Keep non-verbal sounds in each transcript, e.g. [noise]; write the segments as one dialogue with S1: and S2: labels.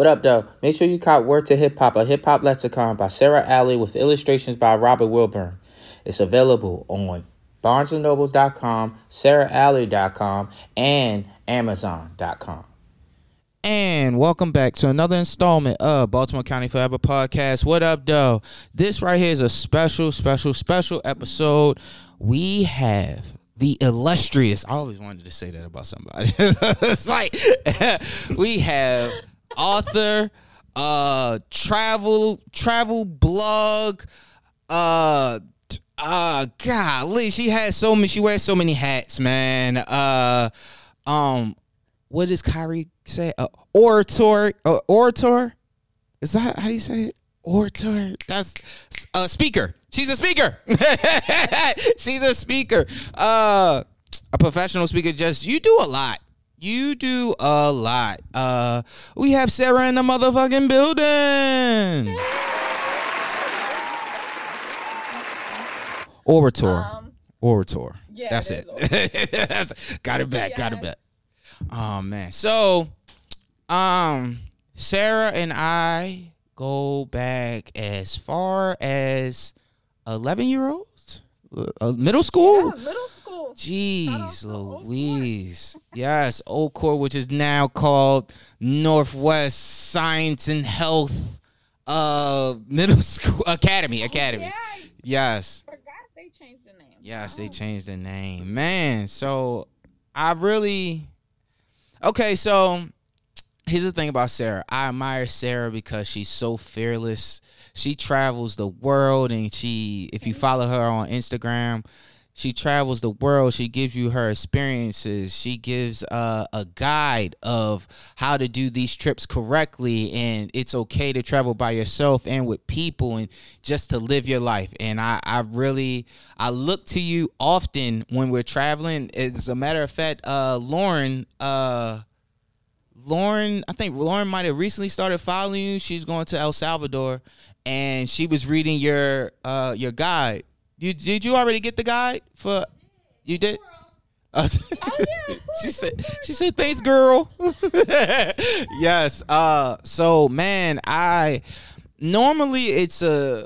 S1: What up, though? Make sure you cop Word to Hip Hop, a hip hop lexicon by Sara Allie with illustrations by Robert Wilburn. It's available on barnesandnobles.com, saraallie.com, and amazon.com.
S2: And welcome back to another installment of Baltimore County Forever podcast. What up, though? This right here is a special, special, special episode. We have the illustrious. I always wanted to say that about somebody. [laughs] it's like [laughs] we have author, uh, travel, travel blog, uh, uh, golly, she has so many. She wears so many hats, man. Uh, um, what does Kyrie say? Uh, orator, uh, orator. Is that how you say it? Orator. That's a speaker. She's a speaker. [laughs] She's a speaker. Uh, a professional speaker. Just you do a lot. You do a lot. Uh, we have Sara in the motherfucking building. Orator.
S3: Um,
S2: Orator.
S3: yeah,
S2: That's
S3: it [laughs]
S2: That's, got it back. Got it back. Oh man. So, um, Sarah and I go back as far as eleven year olds, uh, middle school.
S3: yeah, middle school.
S2: Jeez, Louise. yes, Old Court, which is now called Northwest Science and Health uh Middle School Academy. Academy.
S3: Oh, Yeah,
S2: Yes.
S3: I forgot they changed the name.
S2: Yes, they
S3: Oh.
S2: changed the name. Man, so I really Okay, so here's the thing about Sara. I admire Sara because she's so fearless. She travels the world and she if you follow her on Instagram, she travels the world. She gives you her experiences. She gives uh, a guide of how to do these trips correctly, and it's okay to travel by yourself and with people, and just to live your life. And I, I really, I look to you often when we're traveling. As a matter of fact, uh, Lauren, uh, Lauren, I think Lauren might have recently started following you. She's going to El Salvador, and she was reading your uh your guide. You did you already get the guide for? You did. Uh, [laughs] she said she said thanks girl [laughs] yes uh so man i normally it's a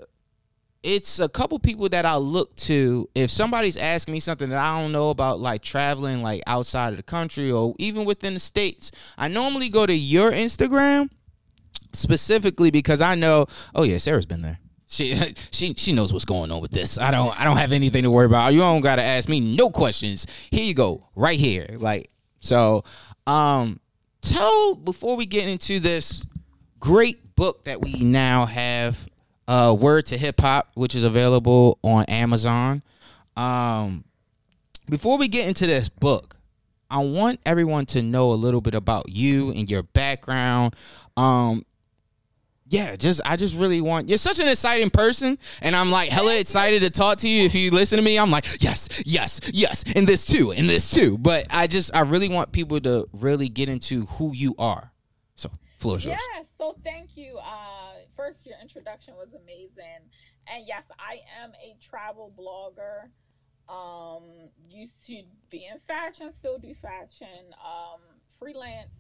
S2: it's a couple people that I look to if somebody's asking me something that I don't know about, like traveling like outside of the country or even within the states. I normally go to your Instagram specifically because I know, oh yeah, Sara's been there. She [laughs] she she knows what's going on with this. I don't I don't have anything to worry about. You don't gotta ask me no questions. Here you go, right here. Like so, um, tell before we get into this great book that we now have uh word to hip hop which is available on amazon um before we get into this book i want everyone to know a little bit about you and your background um yeah just i just really want you're such an exciting person and i'm like hella excited to talk to you if you listen to me i'm like yes yes yes and this too and this too but i just i really want people to really get into who you are so floor is yours
S3: Yes, so thank you. Uh, first, your introduction was amazing, and yes, I am a travel blogger. Um, used to be in fashion, still do fashion, um, freelance,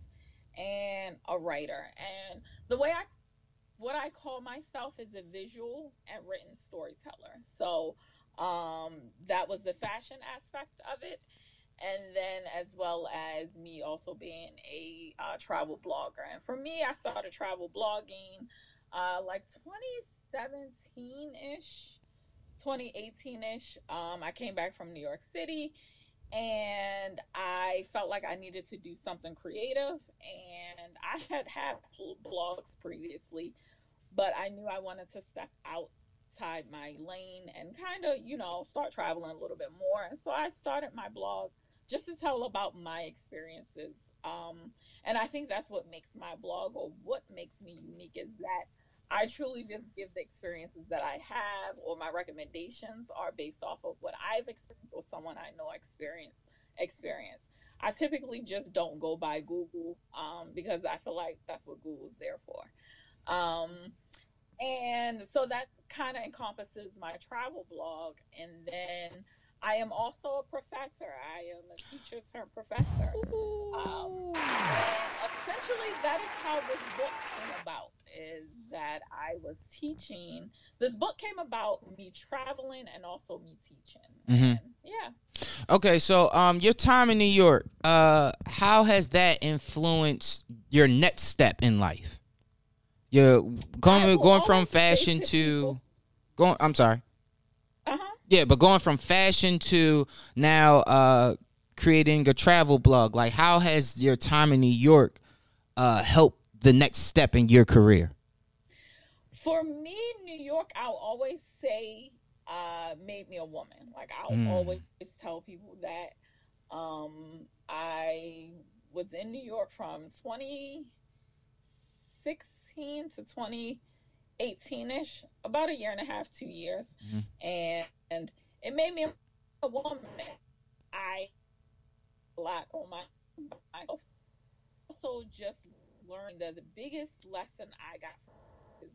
S3: and a writer. And the way I, what I call myself is a visual and written storyteller. So, um, that was the fashion aspect of it and then as well as me also being a uh, travel blogger. And for me, I started travel blogging uh, like 2017 ish, 2018 ish. Um, I came back from New York City and I felt like I needed to do something creative. And I had had blogs previously, but I knew I wanted to step outside my lane and kind of, you know, start traveling a little bit more. And so I started my blog just to tell about my experiences. Um, and I think that's what makes my blog or what makes me unique is that I truly just give the experiences that I have, or my recommendations are based off of what I've experienced or someone I know experience experience. I typically just don't go by Google um, because I feel like that's what Google's there for. Um, and so that kind of encompasses my travel blog. And then I am also a professor. I am a teacher turned professor. Um, and essentially, that is how this book came about. Is that I was teaching. This book came about me traveling and also me teaching.
S2: Mhm.
S3: And, yeah.
S2: Okay, so um, your time in New York, uh, how has that influenced your next step in life? You're going going from fashion
S3: to
S2: going. I'm sorry.
S3: Uh huh.
S2: Yeah, but going from fashion to now uh, creating a travel blog. Like, how has your time in New York uh, helped the next step in your career?
S3: For me, New York, I'll always say uh, made me a woman. Like I'll
S2: Mm.
S3: always tell people that um, I was in New York from 2016 to 2018 ish, about a year and a half, two years,
S2: Mhm.
S3: and, and it made me a woman. I a lot on my myself. Also, just learned that the biggest lesson I got is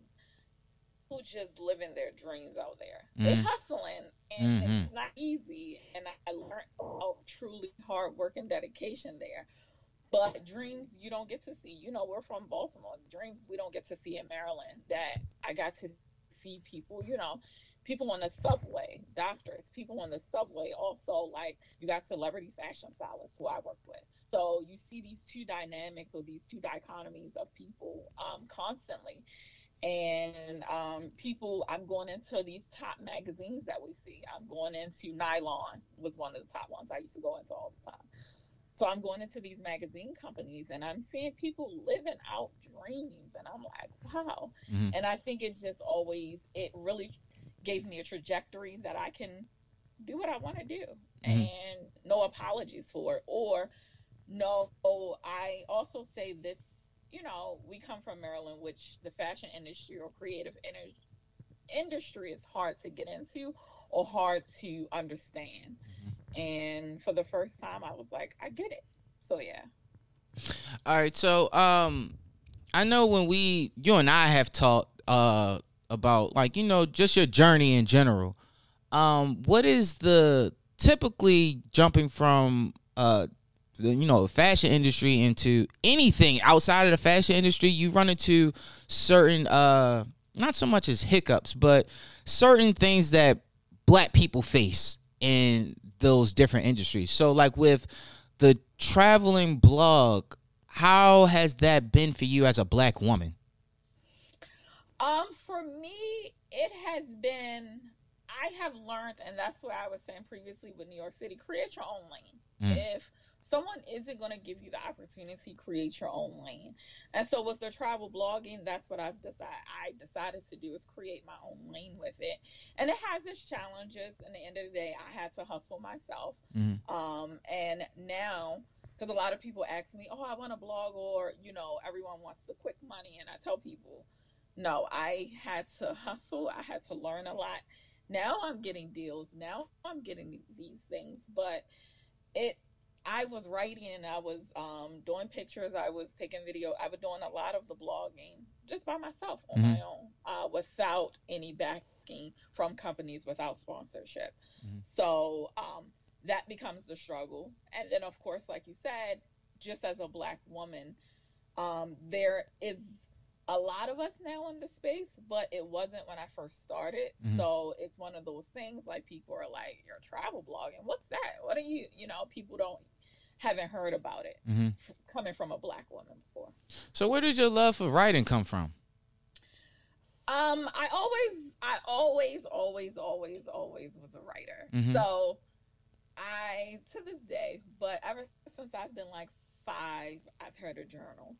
S3: people just living their dreams out there. They
S2: Mhm.
S3: hustling, and
S2: Mhm.
S3: it's not easy. And I learned about truly hard work and dedication there. But dreams you don't get to see. You know, we're from Baltimore. Dreams we don't get to see in Maryland. That I got to see people. You know, people on the subway, doctors, people on the subway. Also, like you got celebrity fashion stylists who I work with. So you see these two dynamics or these two dichotomies of people um, constantly. And um, people, I'm going into these top magazines that we see. I'm going into Nylon was one of the top ones I used to go into all the time. So I'm going into these magazine companies and I'm seeing people living out dreams, and I'm like, wow.
S2: Mhm.
S3: And I think it just always, it really gave me a trajectory that I can do what I want to do,
S2: Mhm.
S3: and no apologies for it, or no. Oh, I also say this you know, we come from Maryland, which the fashion industry or creative in- industry is hard to get into or hard to understand. And for the first time, I was like, I get it. So yeah.
S2: All right, so um, I know when we, you and I have talked uh about like you know just your journey in general. Um, what is the typically jumping from uh the you know fashion industry into anything outside of the fashion industry? You run into certain uh not so much as hiccups, but certain things that black people face in those different industries. So like with the traveling blog, how has that been for you as a black woman?
S3: Um, for me, it has been. I have learned, and that's what I was saying previously with New York City. Create your own lane.
S2: Mm.
S3: If someone isn't going to give you the opportunity, to create your own lane. And so with the travel blogging, that's what I've decided. I decided to do is create my own lane with it, and it has its challenges. In the end of the day, I had to hustle myself.
S2: Mhm.
S3: Um, and now because a lot of people ask me, "Oh, I want to blog," or you know, everyone wants the quick money, and I tell people, no, I had to hustle. I had to learn a lot. Now I'm getting deals. Now I'm getting these things, but it. I was writing and I was um, doing pictures. I was taking video. I was doing a lot of the blogging just by myself on my own, uh, without any backing from companies, without sponsorship.
S2: Mhm.
S3: So um, that becomes the struggle. And then, of course, like you said, just as a black woman, um, there is a lot of us now in the space, but it wasn't when I first started.
S2: Mhm.
S3: So it's one of those things like people are like, "You're travel blogging. What's that? What are you?" You know, people don't haven't heard about it
S2: Mhm.
S3: f- coming from a black woman before.
S2: So where does your love for writing come from?
S3: Um, I always, I always, always, always, always was a writer.
S2: Mhm.
S3: So I, to this day, but ever since I've been like five, I've had a journal.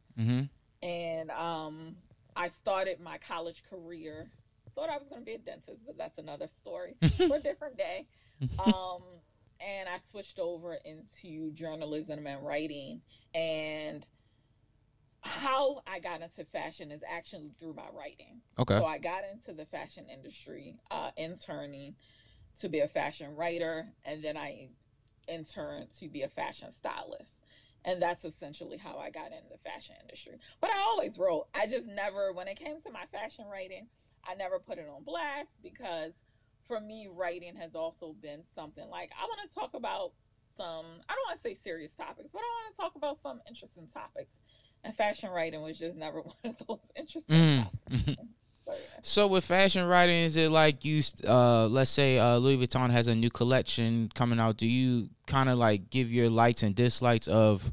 S3: And um, I started my college career. Thought I was going to be a dentist, but that's another story [laughs] for a different day. Um, and I switched over into journalism and writing. And how I got into fashion is actually through my writing.
S2: Okay.
S3: So I got into the fashion industry, uh, interning to be a fashion writer, and then I interned to be a fashion stylist. And that's essentially how I got into the fashion industry. But I always wrote. I just never, when it came to my fashion writing, I never put it on blast because for me, writing has also been something like I want to talk about some. I don't want to say serious topics, but I want to talk about some interesting topics. And fashion writing was just never [laughs] one of those interesting
S2: Mm.
S3: topics. So,
S2: with fashion writing, is it like you, uh, let's say uh, Louis Vuitton has a new collection coming out? Do you kind of like give your likes and dislikes of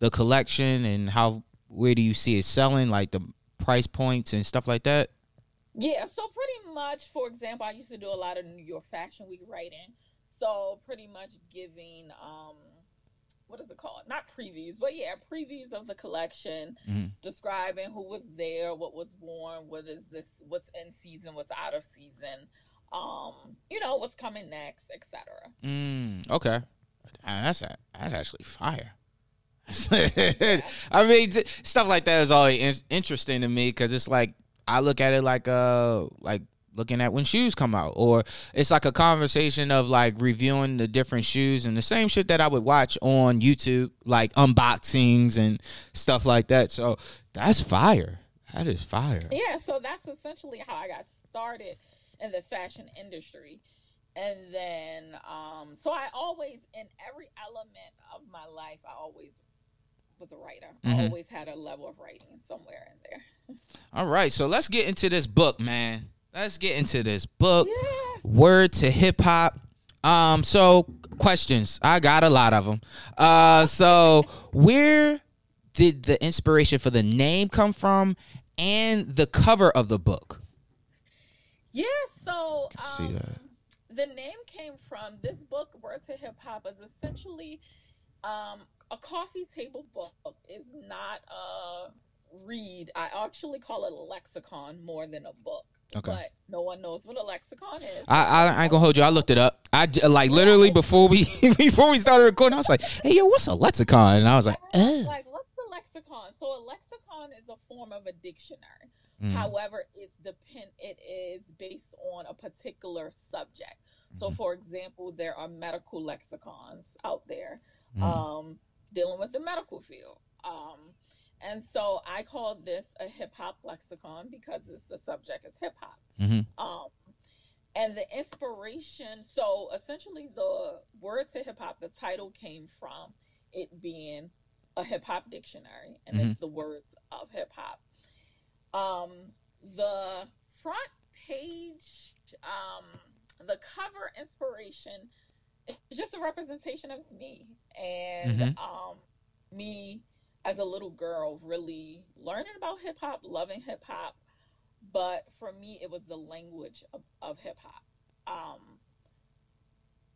S2: the collection and how where do you see it selling, like the price points and stuff like that?
S3: Yeah, so pretty much, for example, I used to do a lot of New York Fashion Week writing. So pretty much giving um what is it called? Not previews, but yeah, previews of the collection,
S2: Mhm.
S3: describing who was there, what was worn, what is this what's in season, what's out of season, um, you know, what's coming next, etc.
S2: Mm, okay, Ah, that's a, that's actually fire. [laughs] [laughs] I mean, t- stuff like that is always in- interesting to me because it's like I look at it like uh like looking at when shoes come out, or it's like a conversation of like reviewing the different shoes and the same shit that I would watch on YouTube, like unboxings and stuff like that. So that's fire. That is fire.
S3: Yeah, so that's essentially how I got started in the fashion industry. And then, um, so I always, in every element of my life, I always was a writer.
S2: Mhm.
S3: I always had a level of writing somewhere in there. [laughs]
S2: All right, so let's get into this book, man. Let's get into this book.
S3: Yes.
S2: Word to hip hop. Um, so questions. I got a lot of them. Uh, so where did the inspiration for the name come from, and the cover of the book?
S3: Yeah, so
S2: Can see
S3: um,
S2: that.
S3: the name came from this book, Word to Hip Hop, is essentially um, a coffee table book. It's not a read. I actually call it a lexicon more than a book.
S2: Okay.
S3: But no one knows what a lexicon is.
S2: I, I, I ain't gonna hold you. I looked it up. I like literally before we [laughs] before we started recording. I was like, "Hey, yo, what's a lexicon?" And I was like, "Uh."
S3: like, what's the lexicon? So a lexicon is a form of a dictionary.
S2: Mm.
S3: However, it's depend it is based on a particular subject. So
S2: Mhm.
S3: for example, there are medical lexicons out there
S2: Mm.
S3: um, dealing with the medical field. Um, and so I call this a hip hop lexicon because it's, the subject is hip hop.
S2: Mhm.
S3: Um, and the inspiration, so essentially the word to hip hop, the title came from it being a hip hop dictionary, and it's the words of hip hop. Um, the front page, um, the cover inspiration is just a representation of me and
S2: Mhm.
S3: um, me as a little girl really learning about hip hop, loving hip hop. But for me, it was the language of, of hip hop. Um,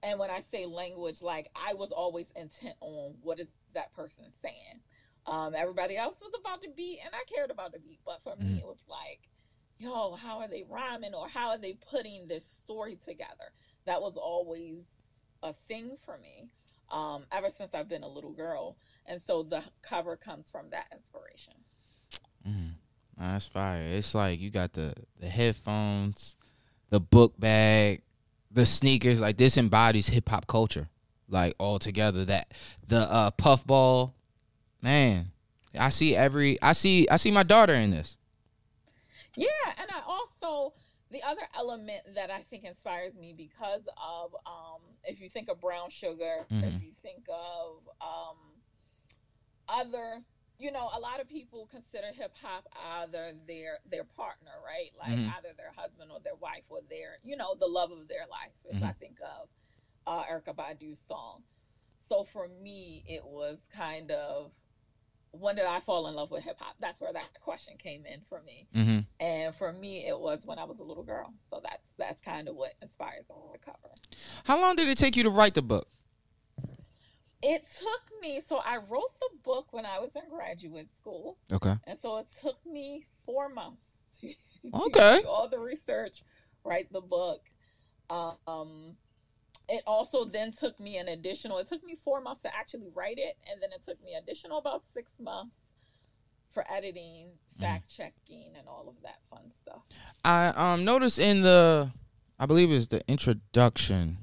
S3: and when I say language, like I was always intent on what is that person saying. Um, everybody else was about the beat, and I cared about the beat. But for me,
S2: Mhm.
S3: it was like, yo, how are they rhyming or how are they putting this story together? That was always a thing for me um, ever since I've been a little girl. And so the cover comes from that inspiration.
S2: Mm, that's fire. It's like you got the the headphones, the book bag, the sneakers. Like this embodies hip hop culture, like all together. That the uh, puffball, man. I see every. I see. I see my daughter in this.
S3: Yeah, and I also the other element that I think inspires me because of um, if you think of brown sugar, if
S2: Mhm.
S3: you think of um, other, you know, a lot of people consider hip hop either their their partner, right? Like
S2: Mhm.
S3: either their husband or their wife or their, you know, the love of their life. If I think of uh, Erykah Badu's song, so for me, it was kind of when did I fall in love with hip hop? That's where that question came in for me.
S2: Mm-hmm.
S3: And for me, it was when I was a little girl. So that's that's kind of what inspires the cover.
S2: How long did it take you to write the book?
S3: It took me. So I wrote the book when I was in graduate school,
S2: Okay.
S3: and so it took me four months [laughs] to,
S2: Okay.
S3: do all the research, write the book. Um, it also then took me an additional. It took me four months to actually write it, and then it took me additional about six months for editing, fact checking, and all of that fun stuff.
S2: I um noticed in the, I believe it was the introduction.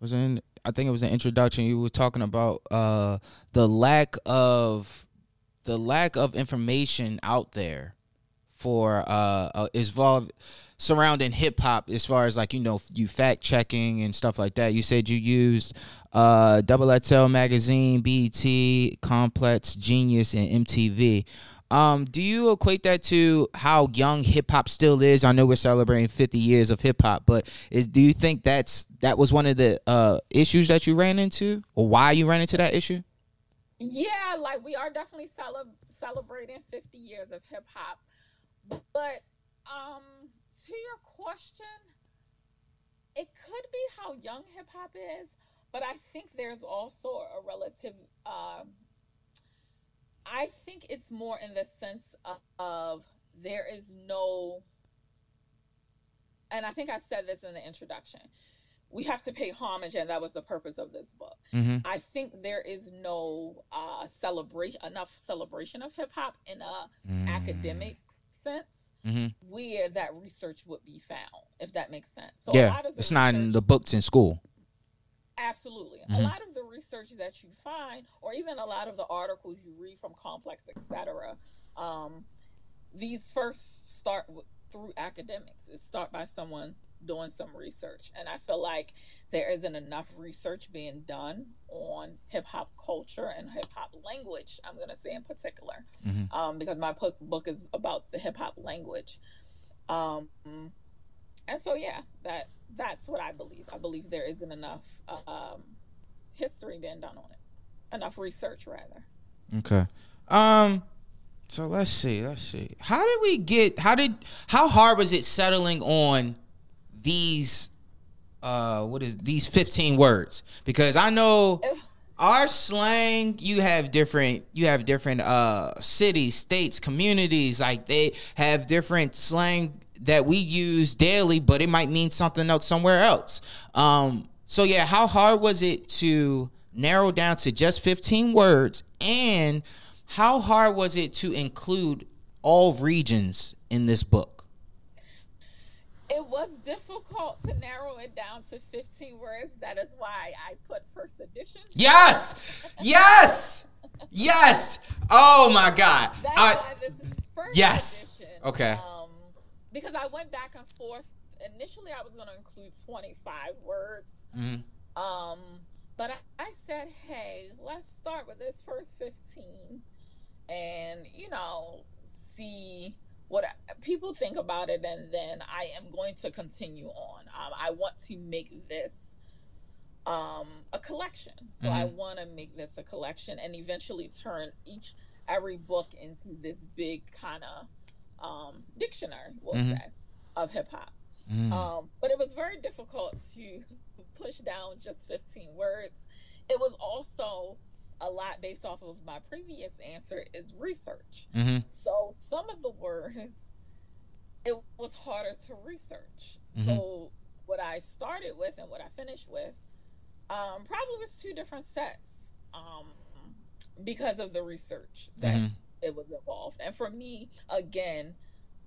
S2: Was it in? I think it was an introduction. You were talking about uh the lack of, the lack of information out there for uh, uh involved surrounding hip hop as far as like you know you fact checking and stuff like that. You said you used uh Double XL magazine, BET, Complex, Genius, and MTV. Um, do you equate that to how young hip hop still is? I know we're celebrating 50 years of hip hop, but is do you think that's that was one of the uh issues that you ran into, or why you ran into that issue?
S3: Yeah, like we are definitely cele- celebrating 50 years of hip hop, but um, to your question, it could be how young hip hop is, but I think there's also a relative. Uh, I think it's more in the sense of, of there is no, and I think I said this in the introduction we have to pay homage, and that was the purpose of this book. Mm-hmm. I think there is no uh, celebration, enough celebration of hip hop in a mm. academic sense. Mm-hmm. Where that research would be found, if that makes sense.
S2: So yeah, it's not in the books in school.
S3: Absolutely, mm-hmm. a lot of the research that you find, or even a lot of the articles you read from Complex, etc., um, these first start through academics. It start by someone doing some research. And I feel like there isn't enough research being done on hip hop culture and hip hop language, I'm going to say in particular, mm-hmm. um, because my book is about the hip hop language. Um, and so, yeah, that that's what I believe. I believe there isn't enough um, history being done on it, enough research, rather.
S2: Okay. Um, so let's see, let's see. How did we get? How did? How hard was it settling on these uh what is these 15 words because i know our slang you have different you have different uh cities states communities like they have different slang that we use daily but it might mean something else somewhere else um so yeah how hard was it to narrow down to just 15 words and how hard was it to include all regions in this book
S3: it was difficult to narrow it down to 15 words. That is why I put first edition.
S2: Yes! Yes! yes! Oh my God.
S3: That's I, why this is first
S2: yes.
S3: edition.
S2: Okay.
S3: Um, because I went back and forth. Initially, I was going to include 25 words. Mm-hmm. Um, but I, I said, hey, let's start with this first 15 and, you know, see what people think about it, and then I am going to continue on. Um, I want to make this um, a collection. So mm-hmm. I want to make this a collection and eventually turn each every book into this big kind of um, dictionary, we'll mm-hmm. say, of hip hop. Mm-hmm. Um, but it was very difficult to push down just 15 words. It was also a lot based off of my previous answer is research. Mm-hmm. So some of the words it was harder to research. Mm-hmm. So what I started with and what I finished with um, probably was two different sets um, because of the research that mm-hmm. it was involved. And for me, again,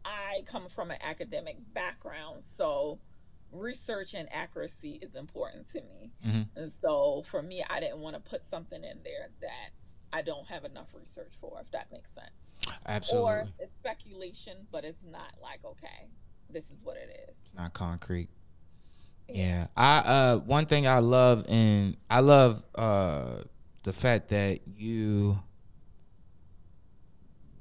S3: I come from an academic background, so research and accuracy is important to me. Mm-hmm. And so for me, I didn't want to put something in there that I don't have enough research for, if that makes sense.
S2: Absolutely.
S3: Or it's speculation, but it's not like, okay, this is what it is.
S2: It's not concrete. Yeah. yeah. I uh one thing I love and I love uh the fact that you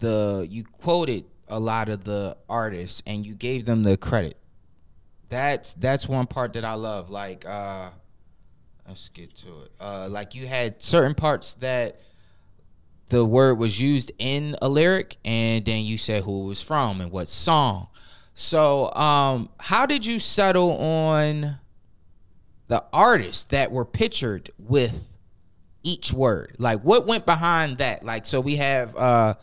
S2: the you quoted a lot of the artists and you gave them the credit that's that's one part that I love. Like, uh, let's get to it. Uh, like you had certain parts that the word was used in a lyric, and then you said who it was from and what song. So, um, how did you settle on the artists that were pictured with each word? Like, what went behind that? Like, so we have uh,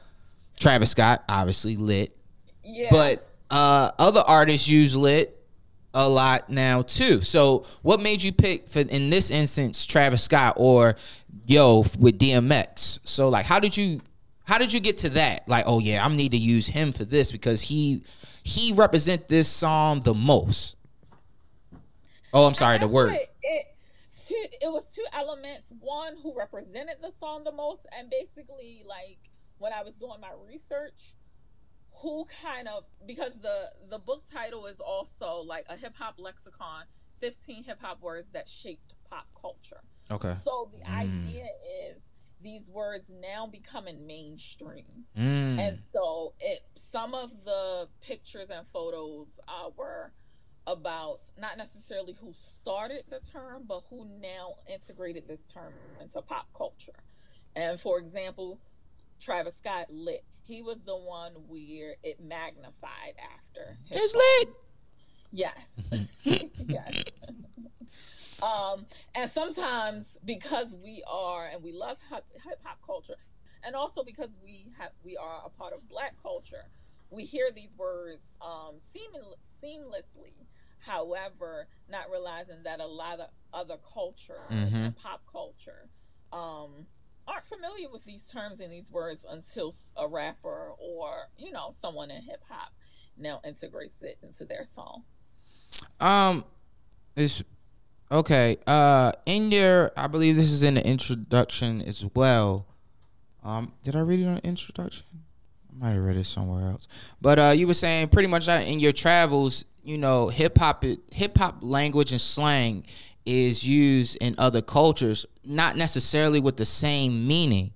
S2: Travis Scott, obviously lit,
S3: yeah.
S2: but uh, other artists use lit a lot now too. So what made you pick for in this instance Travis Scott or Yo with DMX? So like how did you how did you get to that? Like oh yeah, I'm need to use him for this because he he represent this song the most. Oh, I'm sorry, the word.
S3: It, it, two, it was two elements. One who represented the song the most, and basically like when I was doing my research, who kind of because the the book title is also like a hip hop lexicon, 15 hip hop words that shaped pop culture.
S2: Okay.
S3: So the
S2: Mm.
S3: idea is these words now becoming mainstream.
S2: Mm.
S3: And so it some of the pictures and photos uh, were about not necessarily who started the term, but who now integrated this term into pop culture. And for example, Travis Scott lit. He was the one where it magnified after.
S2: It's lit.
S3: Yes. [laughs] yes. um, and sometimes because we are and we love hip hop culture, and also because we have we are a part of Black culture, we hear these words um, seamlessly. However, not realizing that a lot of other culture
S2: Mhm.
S3: and pop culture um, aren't familiar with these terms and these words until a rapper or you know someone in hip hop now integrates it into their song.
S2: Um, it's okay. Uh, in your, I believe this is in the introduction as well. Um, did I read it on introduction? I might have read it somewhere else. But uh, you were saying pretty much that in your travels, you know, hip hop, hip hop language and slang is used in other cultures, not necessarily with the same meaning.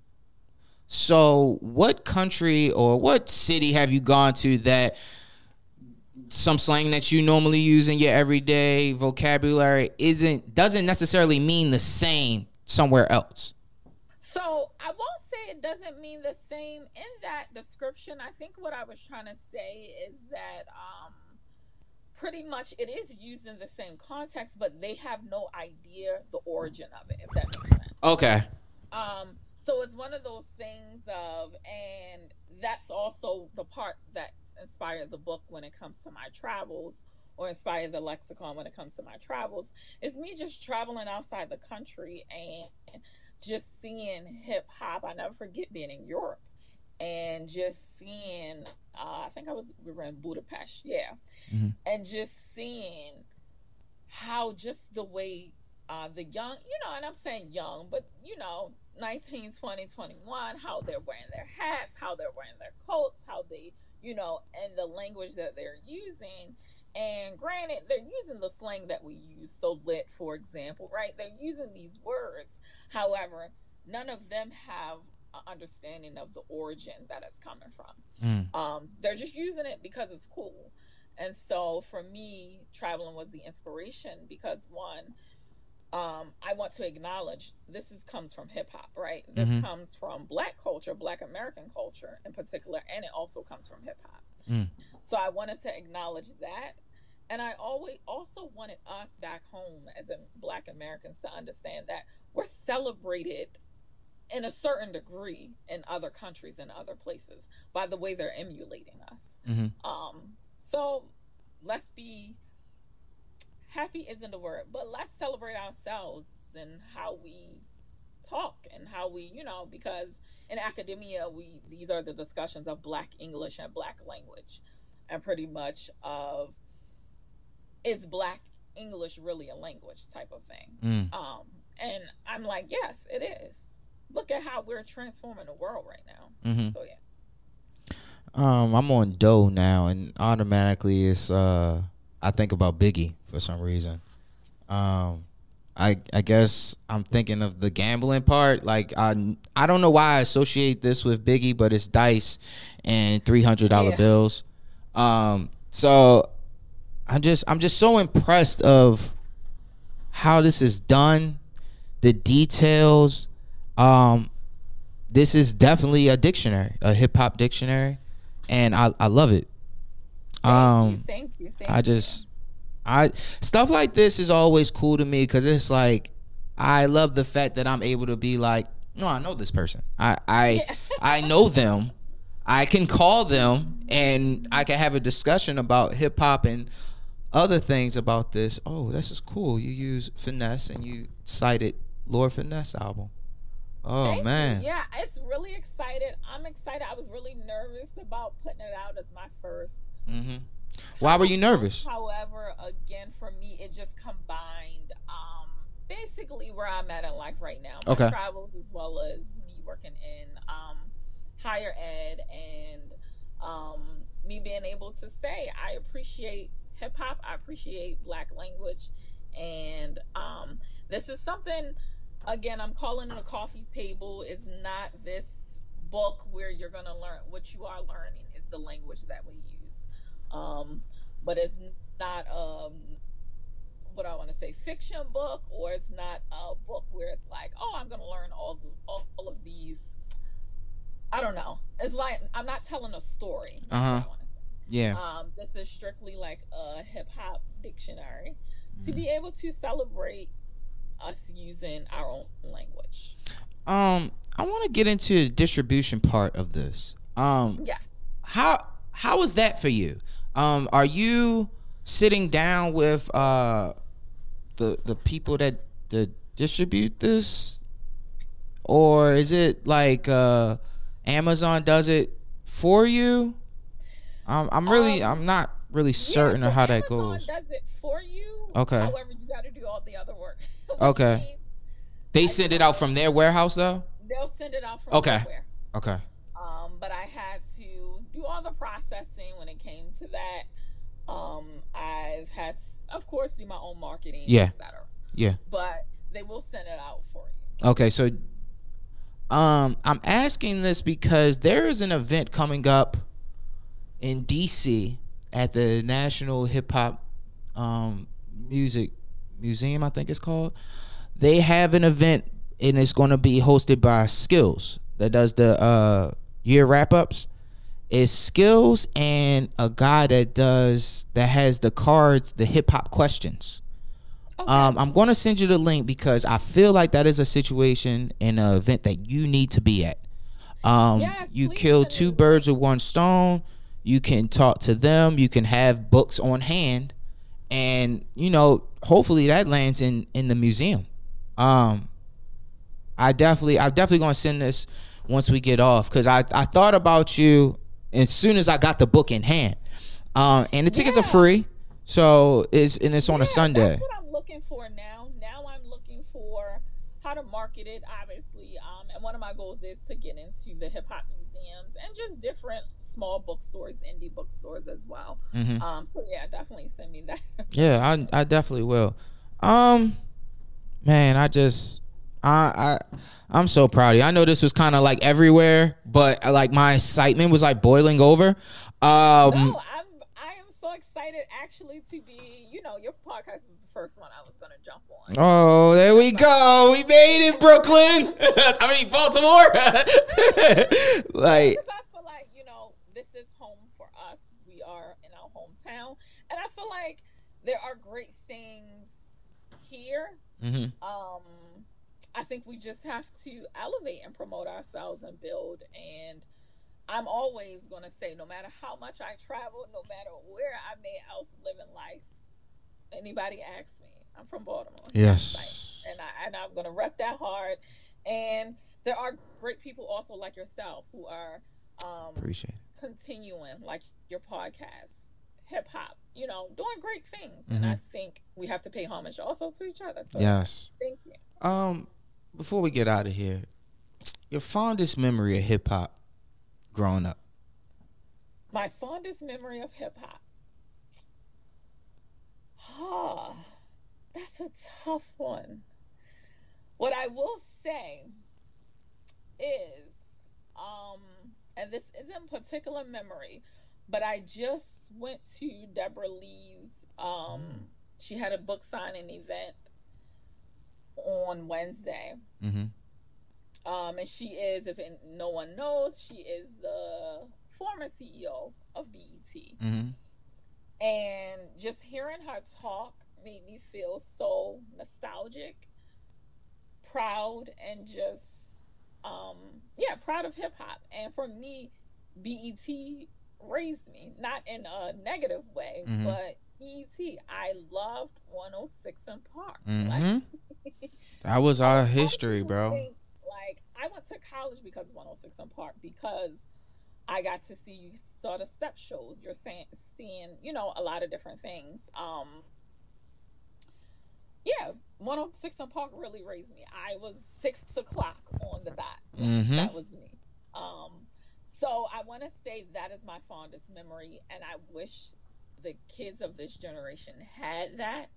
S2: So, what country or what city have you gone to that some slang that you normally use in your everyday vocabulary isn't doesn't necessarily mean the same somewhere else?
S3: So I won't say it doesn't mean the same in that description. I think what I was trying to say is that um, pretty much it is used in the same context, but they have no idea the origin of it, if that makes sense.
S2: Okay.
S3: Um, so it's one of those things of, and that's also the part that inspired the book when it comes to my travels, or inspired the lexicon when it comes to my travels. Is me just traveling outside the country and just seeing hip hop. I never forget being in Europe and just seeing. Uh, I think I was we were in Budapest, yeah,
S2: Mhm.
S3: and just seeing how just the way uh, the young, you know, and I'm saying young, but you know, 19, 20, 21, how they're wearing their hats, how they're wearing their coats, how they, you know, and the language that they're using. And granted, they're using the slang that we use, so lit, for example, right? They're using these words. However, none of them have understanding of the origin that it's coming from.
S2: Mm.
S3: Um, they're just using it because it's cool. And so for me, traveling was the inspiration because one, um, I want to acknowledge this is comes from hip hop, right? This
S2: Mhm.
S3: comes from black culture, black American culture in particular, and it also comes from hip hop.
S2: Mm.
S3: So I wanted to acknowledge that. And I always also wanted us back home as black Americans to understand that we're celebrated in a certain degree in other countries and other places by the way they're emulating us.
S2: Mhm.
S3: Um, so let's be happy isn't the word, but let's celebrate ourselves and how we talk and how we, you know, because in academia we these are the discussions of black English and black language and pretty much of is black English really a language type of thing.
S2: Mm.
S3: Um, and I'm like, yes, it is. Look at how we're transforming the world right now.
S2: hmm
S3: So yeah.
S2: Um, I'm on Doe now, and automatically it's uh, I think about Biggie for some reason. Um, I I guess I'm thinking of the gambling part. Like I I don't know why I associate this with Biggie, but it's dice and three hundred dollar
S3: Yeah.
S2: bills. Um, so I'm just I'm just so impressed of how this is done, the details. Um, this is definitely a dictionary, a hip hop dictionary, and I I love it.
S3: Thank
S2: Um,
S3: you, thank you, thank
S2: I
S3: you.
S2: just I stuff like this is always cool to me because it's like I love the fact that I'm able to be like, no, I know this person. I I
S3: Yeah. [laughs]
S2: I know them. I can call them and I can have a discussion about hip hop and other things about this. Oh, this is cool. You use finesse and you cited Lord Finesse album. Oh
S3: Thank you.
S2: man.
S3: Yeah, it's really excited. I'm excited. I was really nervous about putting it out as my first.
S2: mm-hmm. Why were you nervous?
S3: However, again, for me, it just combined um, basically where I'm at in life right now. My
S2: Okay.
S3: travels as well as me working in um, higher ed and um, me being able to say I appreciate hip hop, I appreciate black language, and um, this is something. Again, I'm calling it a coffee table. It's not this book where you're gonna learn what you are learning is the language that we use. Um, but it's not um what I want to say fiction book or it's not a book where it's like oh I'm gonna learn all the, all, all of these. I don't know. It's like I'm not telling a story.
S2: uh-huh. yeah.
S3: Um this is strictly like a hip hop dictionary. Mm-hmm. to be able to celebrate us using our own language
S2: um I want to get into the distribution part of this um
S3: yeah
S2: how how was that for you um are you sitting down with uh the the people that that distribute this, or is it like uh, Amazon does it for you? I'm I'm really um, I'm not really certain
S3: yeah, so
S2: of how
S3: Amazon
S2: that goes.
S3: Does it for you?
S2: Okay.
S3: However, you got to do all the other work.
S2: Okay. They send it out from their warehouse though.
S3: They'll send it out from
S2: okay.
S3: Somewhere.
S2: Okay.
S3: Um, but I had to do all the processing when it came to that. Um, I've had, of course, do my own marketing,
S2: yeah. Yeah.
S3: But they will send it out for you.
S2: Okay, so um I'm asking this because there is an event coming up in DC at the National Hip Hop um Music Museum, I think it's called. They have an event and it's going to be hosted by Skillz that does the uh year wrap ups. It's Skillz and a guy that does that has the cards, the hip hop questions. Okay. Um, I'm going to send you the link because I feel like that is a situation and an event that you need to be at. Um,
S3: yes,
S2: you kill two birds with one stone. You can talk to them. You can have books on hand, and you know, hopefully that lands in in the museum. Um, I definitely, I'm definitely going to send this once we get off because I I thought about you as soon as I got the book in hand. Um, and the tickets yeah. are free, so it's and it's on
S3: yeah,
S2: a Sunday That's what I'm
S3: looking for now. Now I'm looking for how to market it, obviously. Um, and one of my goals is to get into the hip hop museums and just different small bookstores, indie bookstores as well. Mm-hmm. Um, so yeah, definitely send me that. [laughs]
S2: yeah, I I definitely will. Um, man, I just I I. I'm so proud of you. I know this was kind of like everywhere, but like my excitement was like boiling over. Um,
S3: no, I'm I am so excited actually to be. You know, your podcast was the first one I was gonna jump on.
S2: Oh, there we go. We made it, Brooklyn. [laughs] I mean Baltimore. [laughs] like
S3: I feel like, you know, this is home for us. We are in our hometown. And I feel like there are great things here. Mm-hmm. Um I think we just have to elevate and promote ourselves and build and I'm always going to say, no matter how much I travel, no matter where I may else live in life, anybody asks me, I'm from Baltimore.
S2: Yes.
S3: And I and I'm gonna rep that hard. And there are great people also like yourself who are um
S2: appreciate
S3: continuing like your podcast, hip hop, you know, doing great things. Mm-hmm. And I mm-hmm. think we have to pay homage also to each other. So
S2: yes.
S3: Thank you.
S2: Um, before we get out of here, your fondest memory of hip hop growing up.
S3: My fondest memory of hip hop. Ah, that's a tough one. What I will say is, and this isn't particular memory, but I just went to Debra Lee's. Um, mm. She had a book signing event on Wednesday. Mm-hmm. Um, and she is, if no one knows, she is the former CEO of BET. Mm-hmm. And just hearing her talk made me feel so nostalgic, proud, and just, um, yeah, proud of hip hop. And for me, BET raised me, not in a negative way, mm-hmm. but BET, I loved 106 & Park. Mm-hmm.
S2: Like, [laughs] that was our history, bro.
S3: Think, like, I went to college because 106 & Park because I got to see you saw the step shows. You're saying seeing, you know, a lot of different things. Um yeah, 106 & Park really raised me. I was six o'clock on the dot. Mm-hmm. That was me. Um so I want to say that is my fondest memory, and I wish the kids of this generation had that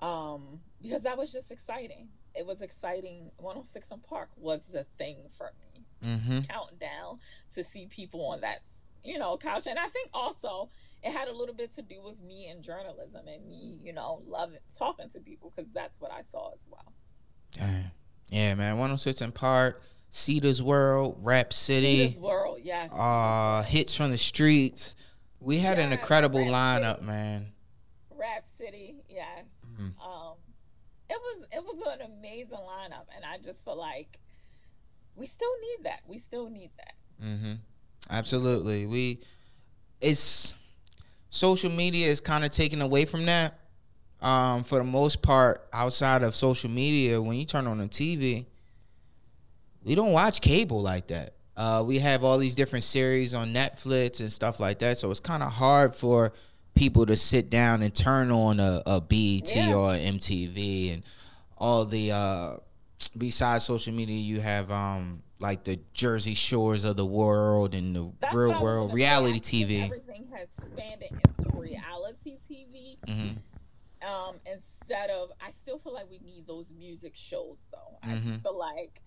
S3: um, because that was just exciting. It was exciting. 106 & Park was the thing for me.
S2: Mm-hmm.
S3: Counting down to see people on that, you know, couch, and I think also it had a little bit to do with me and journalism and me, you know, loving talking to people because that's what I saw as well.
S2: Damn. Yeah, man. 106 & Park, Cita's World, Rap City,
S3: Cita's World, yes.
S2: uh, hits from the streets. We had an incredible
S3: Rap
S2: lineup,
S3: City.
S2: man.
S3: Rap City, yes.
S2: Mhm.
S3: Um, it was it was an amazing lineup, and I just feel like we still need that. We still need that.
S2: Mm-hmm. Absolutely. We it's social media is kind of taken away from that. Um, for the most part, outside of social media, when you turn on the TV, we don't watch cable like that. Uh, we have all these different series on Netflix and stuff like that, so it's kind of hard for people to sit down and turn on a, a BET
S3: Yeah.
S2: or MTV and all the uh, besides social media, you have um like the Jersey Shores of the world and the
S3: That's
S2: real
S3: I
S2: world reality TV.
S3: Everything has expanded into reality TV.
S2: hmm
S3: Um, instead of, I still feel like we need those music shows though. I
S2: Mhm.
S3: just feel like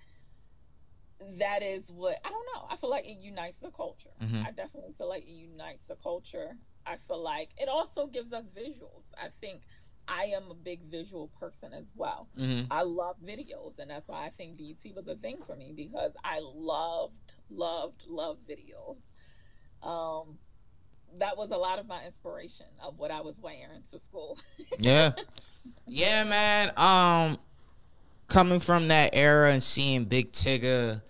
S3: that is what I don't know. I feel like it unites the culture.
S2: Mhm.
S3: I definitely feel like it unites the culture. I feel like it also gives us visuals. I think I am a big visual person as well.
S2: hmm
S3: I love videos, and that's why I think BET was a thing for me because I loved, loved, loved videos. Um, that was a lot of my inspiration of what I was wearing to school. [laughs]
S2: Yeah, yeah, man. Um, coming from that era and seeing Big Tigger.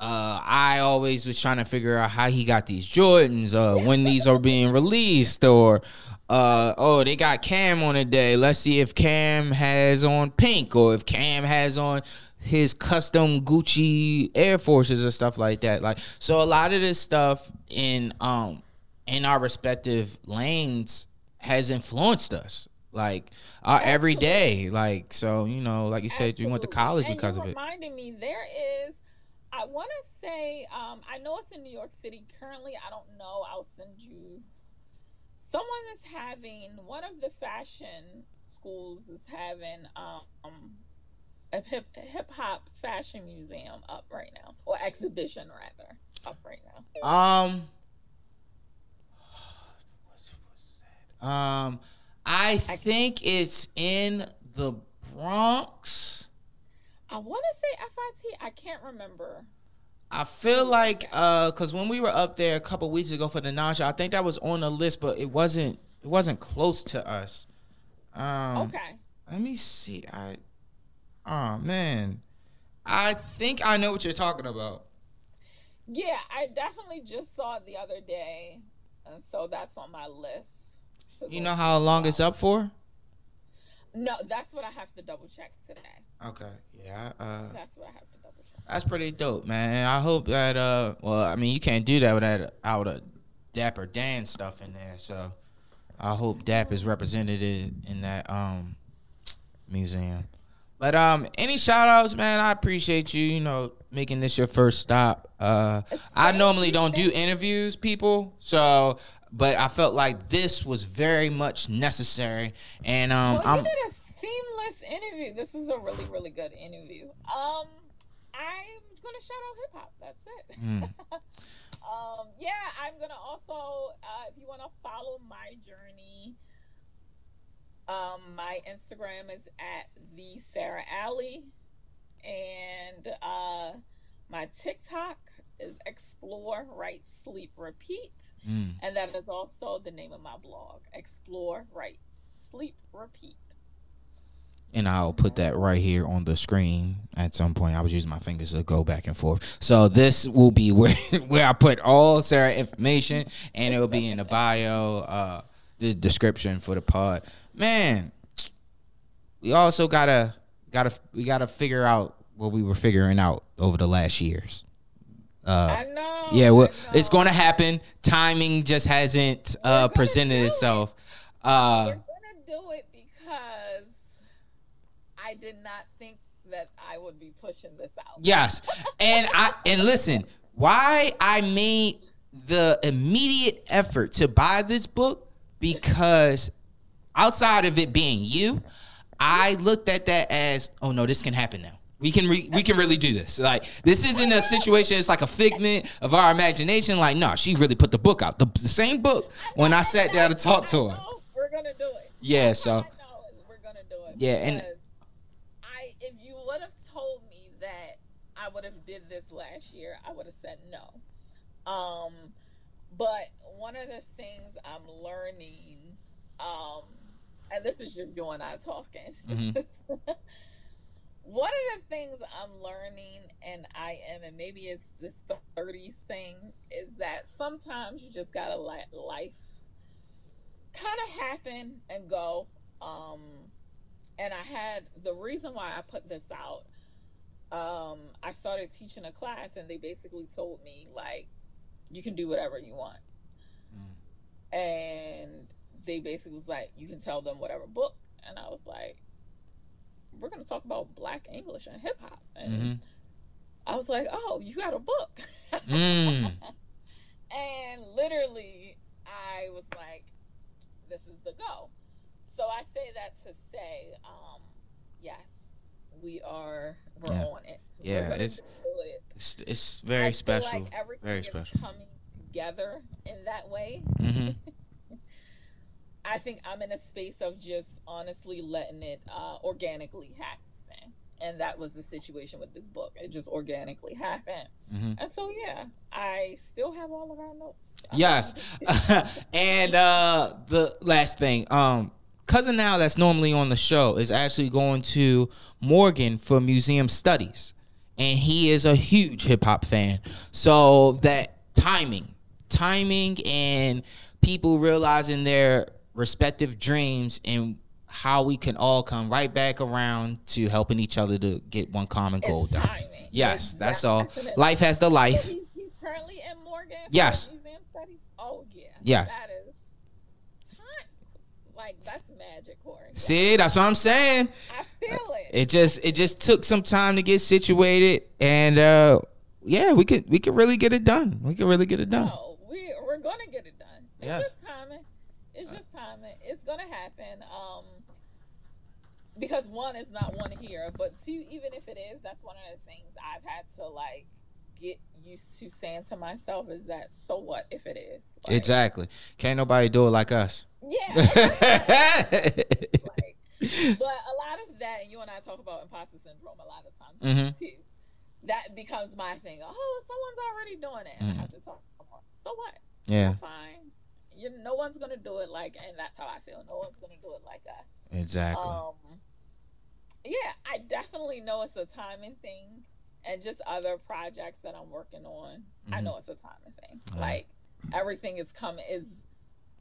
S2: Uh, I always was trying to figure out how he got these Jordans, uh, when these are being released, or uh, oh, they got Cam on a day. Let's see if Cam has on pink, or if Cam has on his custom Gucci Air Forces or stuff like that. Like, so a lot of this stuff in um in our respective lanes has influenced us, like our everyday. Like, so you know, like you said, you went to college
S3: and
S2: because of it.
S3: reminded me there is. I want to say, um, I know it's in New York City currently. I don't know. I'll send you. Someone is having one of the fashion schools is having um, a hip hip hop fashion museum up right now, or exhibition rather, up right now.
S2: Um. Um, I think it's in the Bronx.
S3: I want to say FIT. I can't remember.
S2: I feel like uh, cause when we were up there a couple weeks ago for the non I think that was on the list, but it wasn't. It wasn't close to us. Um,
S3: Okay.
S2: Let me see. I. Oh man, I think I know what you're talking about.
S3: Yeah, I definitely just saw it the other day, and so that's on my list.
S2: You know how long it's up for?
S3: No, that's what I have to double check today.
S2: Okay. Yeah. Uh,
S3: That's what I have to double check.
S2: That's pretty dope, man. And I hope that uh well, I mean you can't do that without out a Dapper Dan stuff in there. So I hope Dap is represented in, that um museum. But um any shout outs, man, I appreciate you, you know, making this your first stop. Uh I normally don't do interviews, people. So but I felt like this was very much necessary. And um
S3: well,
S2: I'm
S3: you did a seamless interview. This was a really, really good interview. Um, I'm gonna shout out hip hop. That's it.
S2: Mm. [laughs]
S3: um, yeah, I'm gonna also, uh, if you want to follow my journey, um, my Instagram is at the Sara Allie, and uh, my TikTok is Explore, Write, Sleep, Repeat,
S2: Mm.
S3: and that is also the name of my blog. Explore, Write, Sleep, Repeat.
S2: And I'll put that right here on the screen at some point. I was using my fingers to go back and forth. So this will be [laughs] where where I put all Sara information, and it will be in the bio, uh, the description for the pod. Man, we also gotta gotta we gotta figure out what we were figuring out over the last years. Uh,
S3: I know.
S2: yeah, well, it's going to happen. Timing just hasn't uh, presented
S3: do it.
S2: itself. Uh,
S3: We're gonna do it because I did not think that I would be pushing this out.
S2: Yes, and I and listen, why I made the immediate effort to buy this book because outside of it being you, I looked at that as, oh no, this can happen now. We can re- we can really do this. Like this isn't a situation. It's like a figment of our imagination. Like no, she really put the book out. The, the same book when I sat down to talk to her.
S3: We're gonna do it.
S2: Yeah, so-
S3: how I know is we're gonna do it.
S2: Yeah, and-
S3: because I if you would have told me that I would have did this last year, I would have said no. Um, but one of the things I'm learning, um, and this is just you and I talking.
S2: Mhm. [laughs]
S3: one of the things I'm learning, and I am, and maybe it's this 30s thing, is that sometimes you just gotta let life kind of happen and go. Um, and I had the reason why I put this out. Um, I started teaching a class, and they basically told me like, you can do whatever you want, and they basically was like, you can tell them whatever book, and I was like, we're gonna talk about Black English and hip hop, and
S2: hmm
S3: I was like, oh, you got a book. [laughs]
S2: Mm.
S3: And literally, I was like, this is the go. So I say that to say, um, yes, we are, we're
S2: Yeah.
S3: on it.
S2: Yeah,
S3: We're
S2: it's-
S3: it.
S2: It's it's
S3: I
S2: very
S3: feel
S2: special.
S3: Like everything
S2: Very
S3: is
S2: special.
S3: coming together in that way.
S2: hmm [laughs]
S3: I think I'm in a space of just honestly letting it uh, organically happen. And that was the situation with this book. It just organically happened.
S2: hmm
S3: And so, yeah, I still have all of our notes.
S2: Yes. [laughs] [laughs] and uh the last thing, um, cousin Al that's normally on the show is actually going to Morgan for museum studies. And he is a huge hip hop fan. So that timing, timing and people realizing their respective dreams and how we can all come right back around to helping each other to get one common goal done. Yes, that's all. [laughs] Life has the life.
S3: He's, he's currently in Morgan.
S2: Yes.
S3: Museum studies. Oh yeah.
S2: Yes.
S3: That is. Like that's magic, Corey.
S2: See, that's what I'm saying.
S3: I feel it.
S2: It just it just took some time to get situated and uh yeah, we could we could really get it done. We could really get it done.
S3: No, we we're gonna get it done. It's
S2: Yes.
S3: just timing. It's just timing. It's gonna happen. Um, because one is not one here, but two, even if it is, that's one of the things I've had to like get used to saying to myself is that so what if it is? Like,
S2: Exactly. Can't nobody do it like us.
S3: Yeah. [laughs] like, but a lot of that, and you and I talk about imposter syndrome a lot of times
S2: Mhm.
S3: too. That becomes my thing. Oh, someone's already doing it. And I have to talk. So what?
S2: yeah,
S3: Fine. You, no one's gonna do it like, and that's how I feel. No one's gonna do it like us.
S2: exactly.
S3: Um, yeah, I definitely know it's a timing thing, and just other projects that I'm working on. I
S2: Mhm.
S3: know it's a timing thing. Like everything is coming is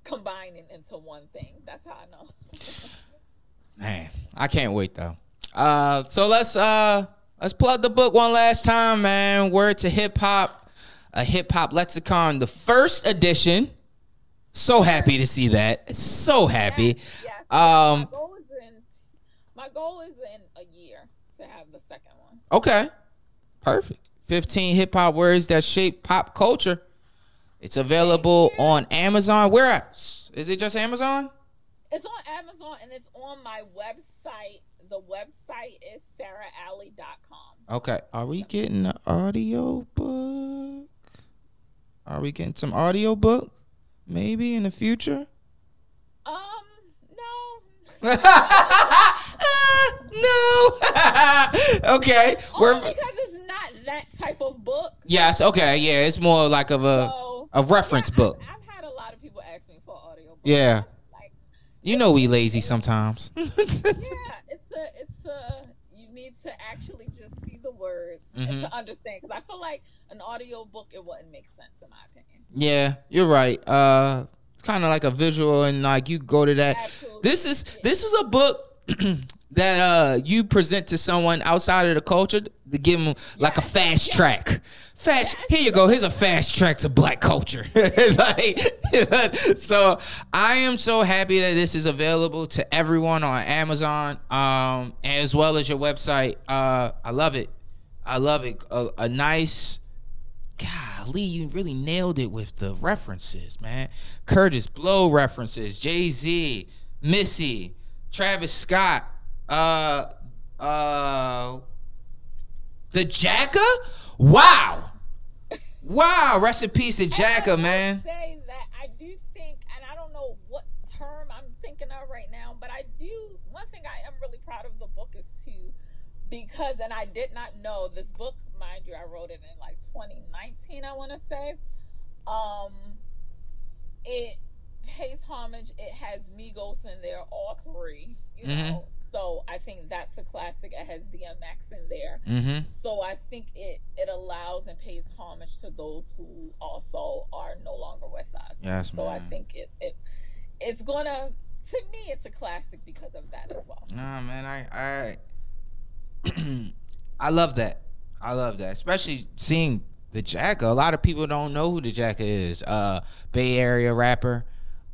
S3: combining into one thing. That's how I know. [laughs]
S2: Man, I can't wait though. Uh so let's uh let's plug the book one last time, man. Word to hip hop, a hip hop lexicon, the first edition. So happy to see that. So happy.
S3: Yes, yes.
S2: Um,
S3: my goal is in my goal is in a year to have the second one.
S2: Okay. Perfect. 15 hip hop words that shape pop culture. It's available on Amazon. Where else? Is it just Amazon?
S3: It's on Amazon and it's on my website. The website is saraallie.com.
S2: Okay. Are we getting an audio book? Are we getting some audio book? Maybe in the future?
S3: Um, no. [laughs]
S2: no. [laughs] okay.
S3: Only
S2: We're
S3: because it's not that type of book.
S2: Yes, okay. Yeah, it's more like of a
S3: So
S2: a reference
S3: yeah,
S2: book.
S3: I've, I've had a lot of people ask me for audio.
S2: Yeah.
S3: Like,
S2: You know we lazy sometimes. [laughs]
S3: yeah, it's a, it's a. You need to actually just see the words
S2: Mhm.
S3: and to understand. Because I feel like an audio book, it wouldn't make sense in my opinion.
S2: Yeah, you're right. Uh, it's kind of like a visual, and like you go to that.
S3: Absolutely.
S2: This is this is a book [clears throat] that uh you present to someone outside of the culture to give them like a fast track. Fast. Here you go. Here's a fast track to black culture. [laughs] like, [laughs] so I am so happy that this is available to everyone on Amazon, um, as well as your website. Uh, I love it. I love it. A, a nice golly, you really nailed it with the references, man. Kurtis Blow references, Jay Z, Missy, Travis Scott, uh, uh, the Jacka. Wow, wow. Rest in peace to Jacka, man.
S3: Say that I do think, and I don't know what term I'm thinking of right now, but I do. One thing I am really proud of the book is too, because, and I did not know this book, mind you, I wrote it in like 2019, I want to say. Um, it pays homage. It has Migos in there, all three. You
S2: Mhm.
S3: know, so I think that's a classic. It has DMX in there.
S2: Mm-hmm.
S3: So I think it it allows and pays homage to those who also are no longer with us.
S2: Yes,
S3: So I think it, it it's gonna to me it's a classic because of that as well.
S2: Nah, man, I I [clears throat] I love that. I love that, especially seeing the Jacka. A lot of people don't know who the Jacka is. Uh, Bay Area rapper.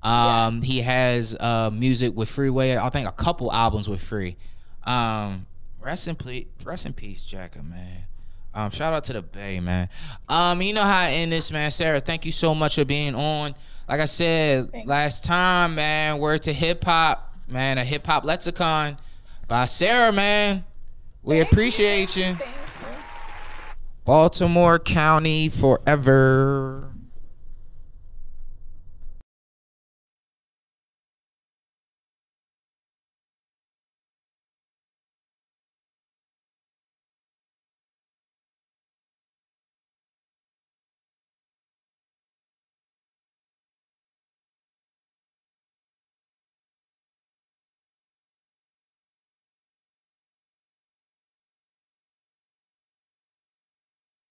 S2: Um, he has uh music with Freeway. I think a couple albums with Free. Um, rest in peace, rest in peace, Jacka, man. Um, shout out to the Bay, man. Um, you know how I end this, man. Sara, thank you so much for being on. Like I said
S3: Thank you.
S2: last time, man. Word to hip hop, man. A hip hop lexicon by Sara, man. We
S3: Thank
S2: appreciate you.
S3: You.
S2: Baltimore County forever.